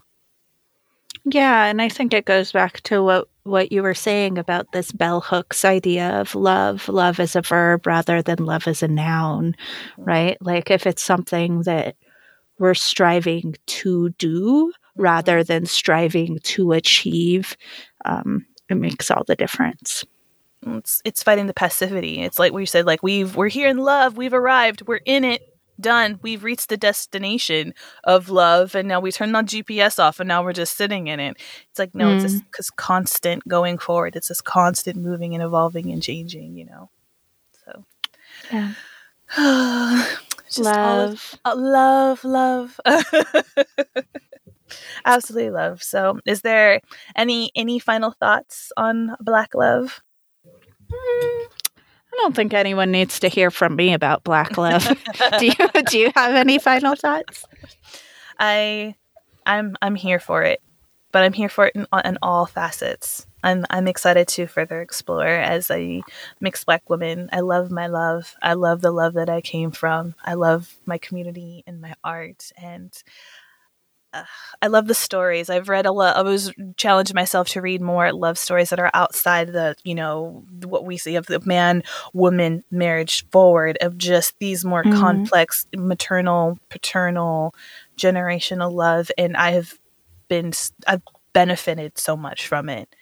Yeah, and I think it goes back to what what you were saying about this bell hooks idea of love, love as a verb rather than love as a noun, mm-hmm. right? Like if it's something that we're striving to do rather mm-hmm. than striving to achieve, um, it makes all the difference it's it's fighting the passivity. It's like we said, like we've we're here in love, we've arrived, we're in it, done. We've reached the destination of love, and now we turn the GPS off, and now we're just sitting in it. It's like no, mm. it's just because constant going forward. It's this constant moving and evolving and changing. You know, so yeah. love, uh, love, love. Absolutely love. So, is there any any final thoughts on Black Love? I don't think anyone needs to hear from me about black love. do you do you have any final thoughts? I I'm I'm here for it, but I'm here for it in, in all facets. I'm I'm excited to further explore as a mixed black woman. I love my love. I love the love that I came from. I love my community and my art and I love the stories. I've read a lot. I was challenged myself to read more love stories that are outside the, you know, what we see of the man woman marriage forward, of just these more mm-hmm. complex maternal, paternal, generational love. And I've been, I've benefited so much from it.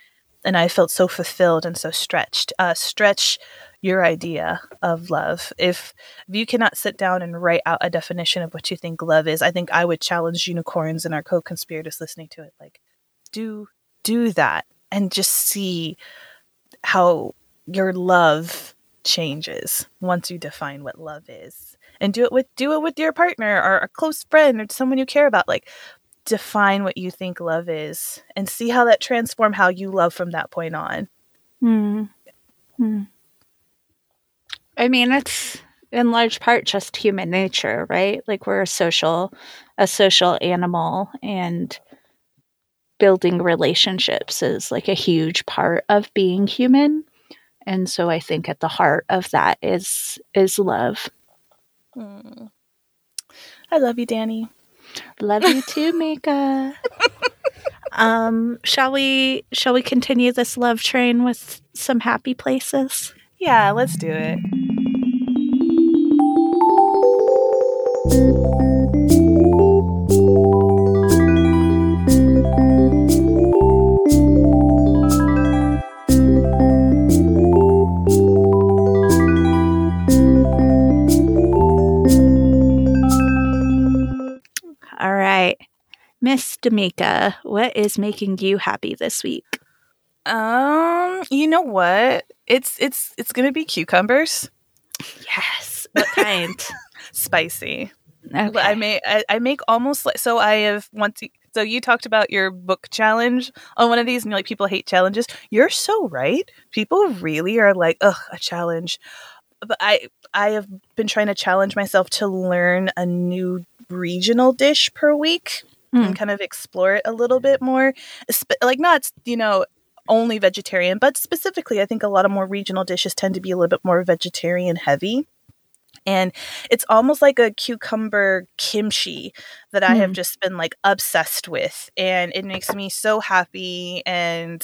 And I felt so fulfilled and so stretched. Uh, stretch your idea of love. If, if you cannot sit down and write out a definition of what you think love is, I think I would challenge unicorns and our co-conspirators listening to it. Like, do do that and just see how your love changes once you define what love is and do it with do it with your partner or a close friend or someone you care about like define what you think love is and see how that transform how you love from that point on mm. Mm. I mean, it's in large part just human nature, right? Like we're a social a social animal and building relationships is like a huge part of being human. And so I think at the heart of that is is love. Mm. I love you, Danny. Love you too, Mika. um, shall we shall we continue this love train with some happy places? Yeah, let's do it. Miss D'Amica, what is making you happy this week? Um, you know what? It's it's it's gonna be cucumbers. Yes. What kind? Spicy. okay. I make I, I make almost like so I have once so you talked about your book challenge on one of these and you're like people hate challenges. You're so right. People really are like, ugh, a challenge. But I I have been trying to challenge myself to learn a new regional dish per week Hmm. and kind of explore it a little bit more. Like not, you know, only vegetarian, but specifically I think a lot of more regional dishes tend to be a little bit more vegetarian heavy. And it's almost like a cucumber kimchi that I have Hmm. just been like obsessed with. And it makes me so happy. And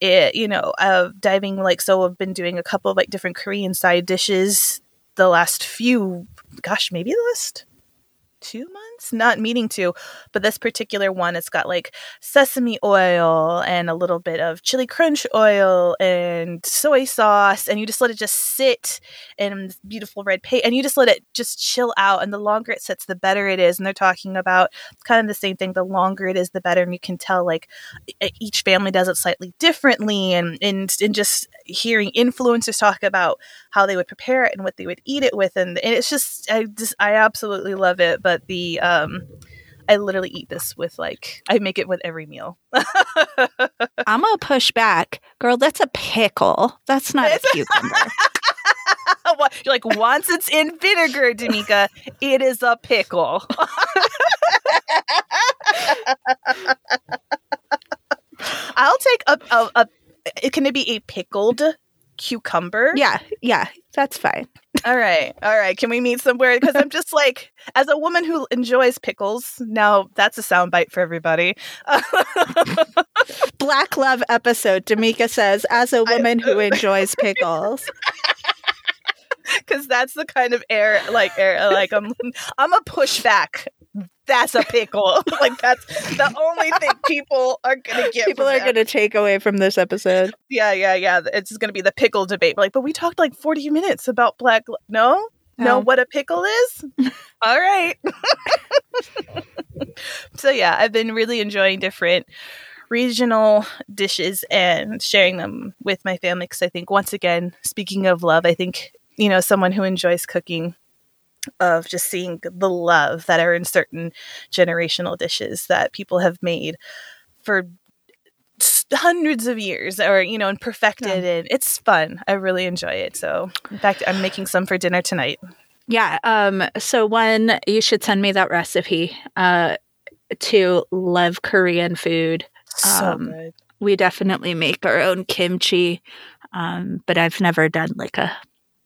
it, you know, uh, diving like, so I've been doing a couple of like different Korean side dishes the last few, gosh, maybe the last two months not meaning to but this particular one it's got like sesame oil and a little bit of chili crunch oil and soy sauce and you just let it just sit in this beautiful red paint and you just let it just chill out and the longer it sits the better it is and they're talking about it's kind of the same thing the longer it is the better and you can tell like each family does it slightly differently and and, and just hearing influencers talk about how they would prepare it and what they would eat it with and, and it's just i just i absolutely love it but the um i literally eat this with like i make it with every meal I'm gonna push back, girl. That's a pickle. That's not a cucumber. You're like once it's in vinegar, Damika, it is a pickle. I'll take a, a, a it can it be a pickled cucumber? yeah, yeah, that's fine. All right. All right. Can we meet somewhere? Because I'm just like, as a woman who enjoys pickles, now that's a soundbite for everybody. Black love episode. D'Amica says, as a woman who enjoys pickles. Because that's the kind of air, like air, like I'm, I'm a pushback. That's a pickle. like that's the only thing people are gonna get. People are that. going to take away from this episode. Yeah, yeah, yeah. It's gonna be the pickle debate. Like, but we talked like 40 minutes about black. No, no, No. what a pickle is. All right. so yeah, I've been really enjoying different regional dishes and sharing them with my family because I think once again, speaking of love, I think you know someone who enjoys cooking of just seeing the love that are in certain generational dishes that people have made for hundreds of years or you know and perfected and it's fun i really enjoy it so in fact i'm making some for dinner tonight Yeah. Um, so one, you should send me that recipe. Uh, to love Korean food. so Um, good We definitely make our own kimchi. Um, but I've never done like a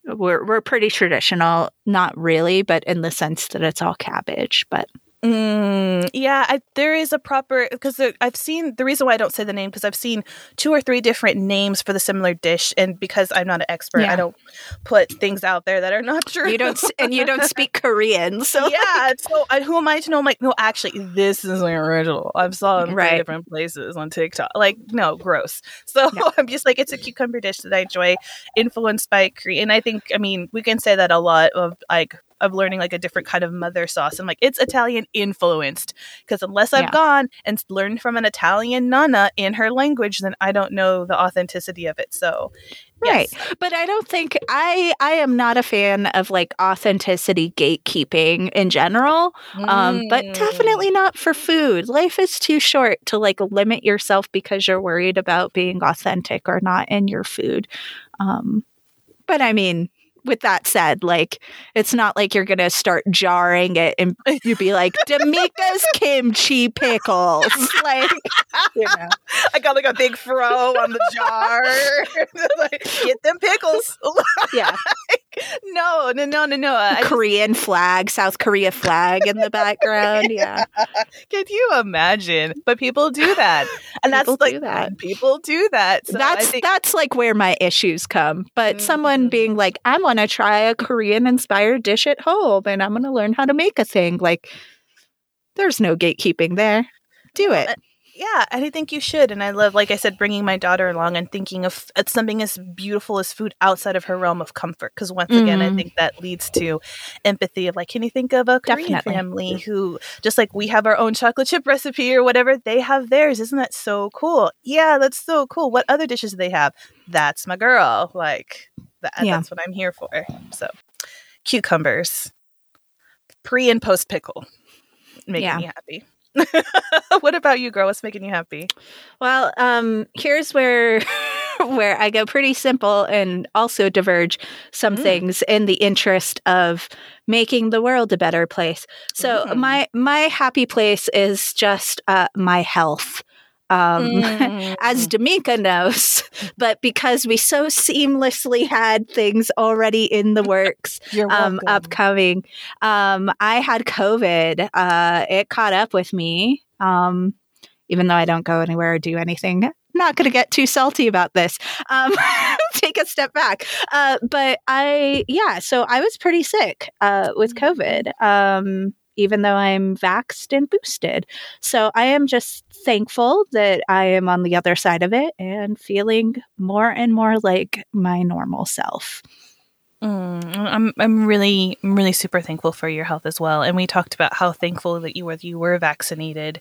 we're we're pretty traditional, not really, but in the sense that it's all cabbage. But Mm, yeah, I, there is a proper because I've seen the reason why I don't say the name because I've seen two or three different names for the similar dish, and because I'm not an expert, Yeah. I don't put things out there that are not true. you don't and you don't speak Korean, so yeah, so uh, who am I to know? I'm like, no, actually, this is the original. I saw in Right. different places on TikTok. Like, no, gross. So Yeah. I'm just like, it's a cucumber dish that I enjoy, influenced by Korean. I think, I mean, we can say that a lot of like of learning like a different kind of mother sauce. I'm like, it's Italian influenced because unless I've Yeah. gone and learned from an Italian nana in her language, then I don't know the authenticity of it. So, Right. yes. But I don't think I I am not a fan of like authenticity gatekeeping in general. Um, but Mm. definitely not for food. Life is too short to like limit yourself because you're worried about being authentic or not in your food. Um, but I mean, with that said, like it's not like you're gonna start jarring it and you'd be like D'Amica's kimchi pickles. Like you know. I got like a big fro on the jar. like, get them pickles. Yeah. no, no, no, no, no. I Korean just... flag, South Korea flag in the background. Yeah. Can you imagine? But people do that. And that's like that. people do that. So that's think... that's like where my issues come. But mm-hmm. someone being like, I want to try a Korean inspired dish at home and I'm going to learn how to make a thing. Like, there's no gatekeeping there. Do it yeah, and I think you should. And I love, like I said, bringing my daughter along and thinking of something as beautiful as food outside of her realm of comfort. Because once mm-hmm. again, I mm-hmm. think that leads to empathy of like, can you think of a Korean Definitely. family who, just like we have our own chocolate chip recipe or whatever, they have theirs. Isn't that so cool? Yeah, that's so cool. What other dishes do they have? That's my girl. Like, that, yeah. that's what I'm here for. So, cucumbers, pre and post pickle, making yeah. me happy. what about you, girl? What's making you happy? Well, um, here's where where I go pretty simple and also diverge some mm. things in the interest of making the world a better place. So mm. my my happy place is just uh, my health. Um, mm. as Damika knows, but because we so seamlessly had things already in the works, um, upcoming, um, I had COVID. Uh, it caught up with me. Um, even though I don't go anywhere or do anything, not going to get too salty about this. Um, take a step back. Uh, but I, yeah, so I was pretty sick uh, with COVID. Um, even though I'm vaxxed and boosted. So I am just thankful that I am on the other side of it and feeling more and more like my normal self. Mm, I'm I'm really I'm really super thankful for your health as well. And we talked about how thankful that you were you were vaccinated.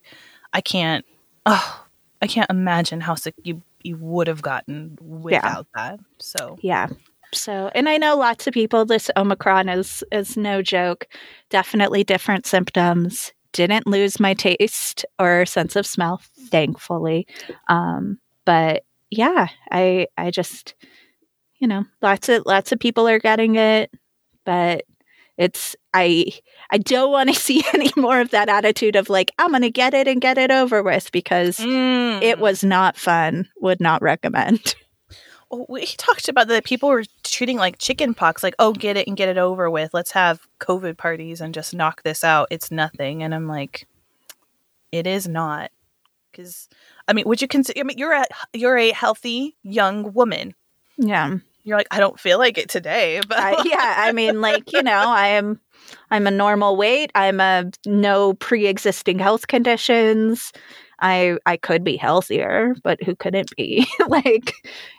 I can't oh I can't imagine how sick you you would have gotten without yeah. that. So yeah, so, and I know lots of people, this Omicron is, is no joke. Definitely different symptoms. Didn't lose my taste or sense of smell, thankfully. Um, but yeah, I, I just, you know, lots of, lots of people are getting it, but it's, I, I don't want to see any more of that attitude of like, I'm going to get it and get it over with because mm. it was not fun. Would not recommend. We talked about that people were treating like chicken pox like oh get it and get it over with. Let's have covid parties and just knock this out. It's nothing. And i'm like it is not. Because i mean would you consider i mean you're a you're a healthy young woman. Yeah. You're like i don't feel like it today but I, yeah i mean like you know i am i'm a normal weight. I'm a no pre-existing health conditions I I could be healthier, but who couldn't be? like,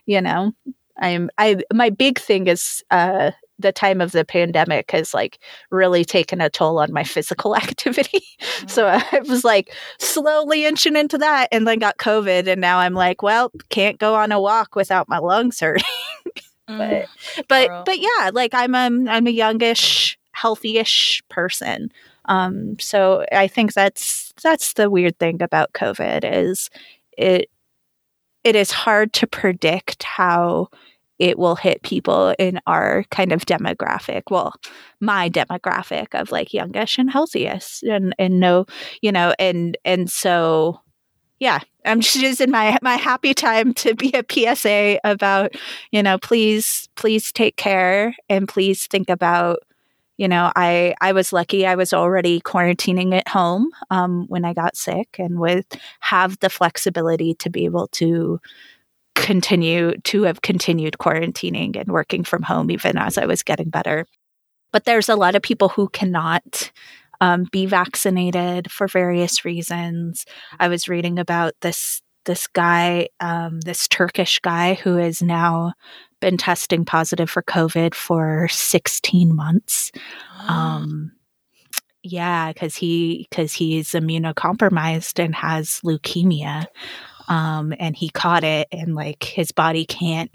you know, I'm I my big thing is uh the time of the pandemic has like really taken a toll on my physical activity. Mm-hmm. so I was like slowly inching into that and then got COVID and now I'm like, well, can't go on a walk without my lungs hurting. but mm, but girl. but yeah, like I'm a I'm a youngish, healthyish person. Um, so I think that's that's the weird thing about COVID is it it is hard to predict how it will hit people in our kind of demographic. Well, my demographic of like youngish and healthiest and and no, you know, and and so yeah, I'm just in my my happy time to be a PSA about, you know, please please take care and please think about you know i i was lucky i was already quarantining at home um, when i got sick and would have the flexibility to be able to continue to have continued quarantining and working from home even as i was getting better. But there's a lot of people who cannot um, be vaccinated for various reasons. I was reading about this this guy, um, this Turkish guy who is now been testing positive for COVID for 16 months. Um, yeah, because he because he's immunocompromised and has leukemia, um, and he caught it, and like his body can't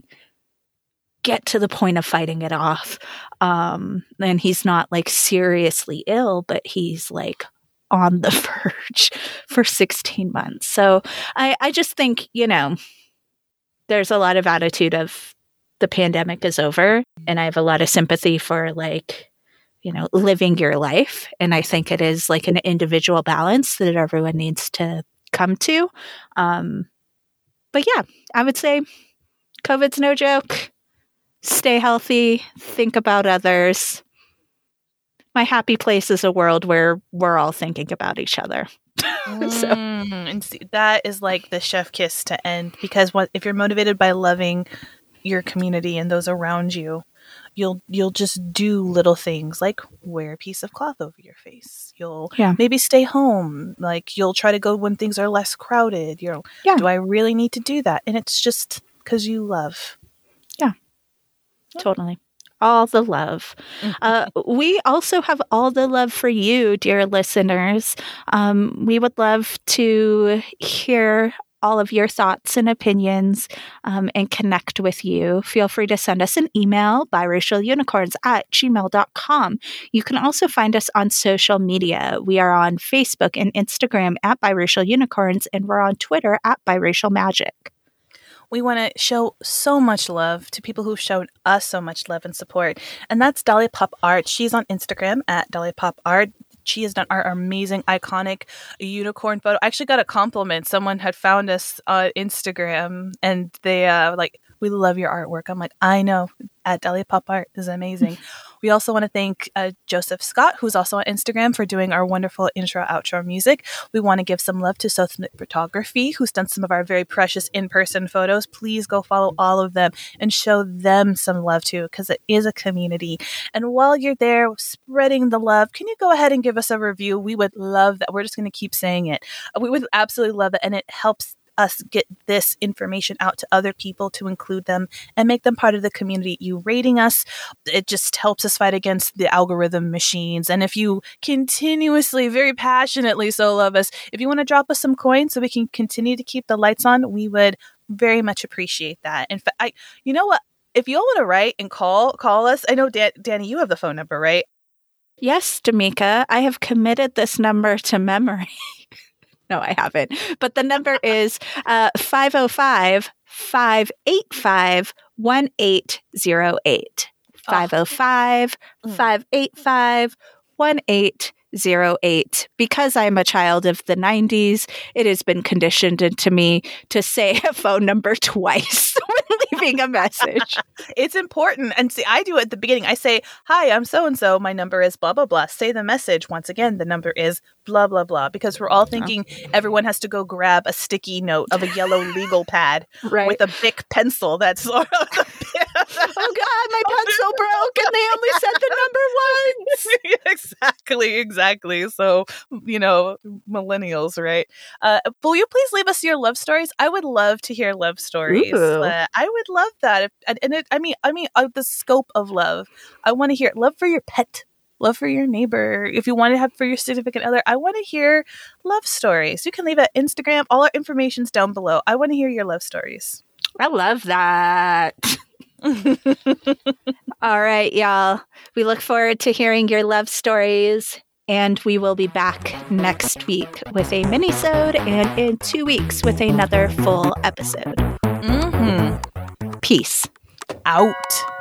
get to the point of fighting it off. Um, and he's not like seriously ill, but he's like on the verge for 16 months. So I, I just think, you know, there's a lot of attitude of the pandemic is over. And I have a lot of sympathy for like, you know, living your life. And I think it is like an individual balance that everyone needs to come to. Um, but yeah, I would say COVID's no joke. stay healthy, think about others. My happy place is a world where we're all thinking about each other. so. Mm, and see, that is like the chef kiss to end because what if you're motivated by loving your community and those around you, you'll you'll just do little things like wear a piece of cloth over your face. You'll yeah. maybe stay home. Like you'll try to go when things are less crowded. You know, yeah. do I really need to do that? And it's just because you love. Yeah, totally all the love. Mm-hmm. Uh, we also have all the love for you, dear listeners. Um, we would love to hear all of your thoughts and opinions um, and connect with you, feel free to send us an email biracialunicorns at gmail.com. You can also find us on social media. We are on Facebook and Instagram at biracial unicorns, and we're on Twitter at biracial magic. We want to show so much love to people who've shown us so much love and support. And that's Dolly Pop Art. She's on Instagram at Dolly Pop Art she has done our amazing, iconic unicorn photo. I actually got a compliment. Someone had found us on Instagram and they uh like, we love your artwork. I'm like, I know at Dahlia Pop Art is amazing. we also want to thank uh, Joseph Scott, who's also on Instagram, for doing our wonderful intro outro music. We want to give some love to Southern Photography, who's done some of our very precious in person photos. Please go follow all of them and show them some love too, because it is a community. And while you're there spreading the love, can you go ahead and give us a review? We would love that. We're just going to keep saying it. We would absolutely love it. And it helps us get this information out to other people to include them and make them part of the community. You rating us, it just helps us fight against the algorithm machines. And if you continuously, very passionately so love us, if you want to drop us some coins so we can continue to keep the lights on, we would very much appreciate that. In fact, I, you know what? If you all want to write and call, call us. I know, Dan- Danny, you have the phone number, right? Yes, Damika. I have committed this number to memory. no, I haven't. But the number is uh, 505 585 1808. 505 585 1808. 08. Because I'm a child of the 90s, it has been conditioned into me to say a phone number twice when leaving a message. it's important. And see, I do it at the beginning. I say, Hi, I'm so and so. My number is blah, blah, blah. Say the message. Once again, the number is blah, blah, blah. Because we're all thinking everyone has to go grab a sticky note of a yellow legal pad right. with a big pencil that's sort of oh God, my pencil broke and they only said the number once. exactly, exactly. So, you know, millennials, right? Uh, will you please leave us your love stories? I would love to hear love stories. Uh, I would love that. If, and it, I mean, I mean, uh, the scope of love. I want to hear love for your pet love for your neighbor. If you want to have for your significant other, I want to hear love stories. You can leave it Instagram. All our information's down below. I want to hear your love stories. I love that. All right, y'all. We look forward to hearing your love stories. And we will be back next week with a mini-sode and in two weeks with another full episode. Mm-hmm. Peace. Out.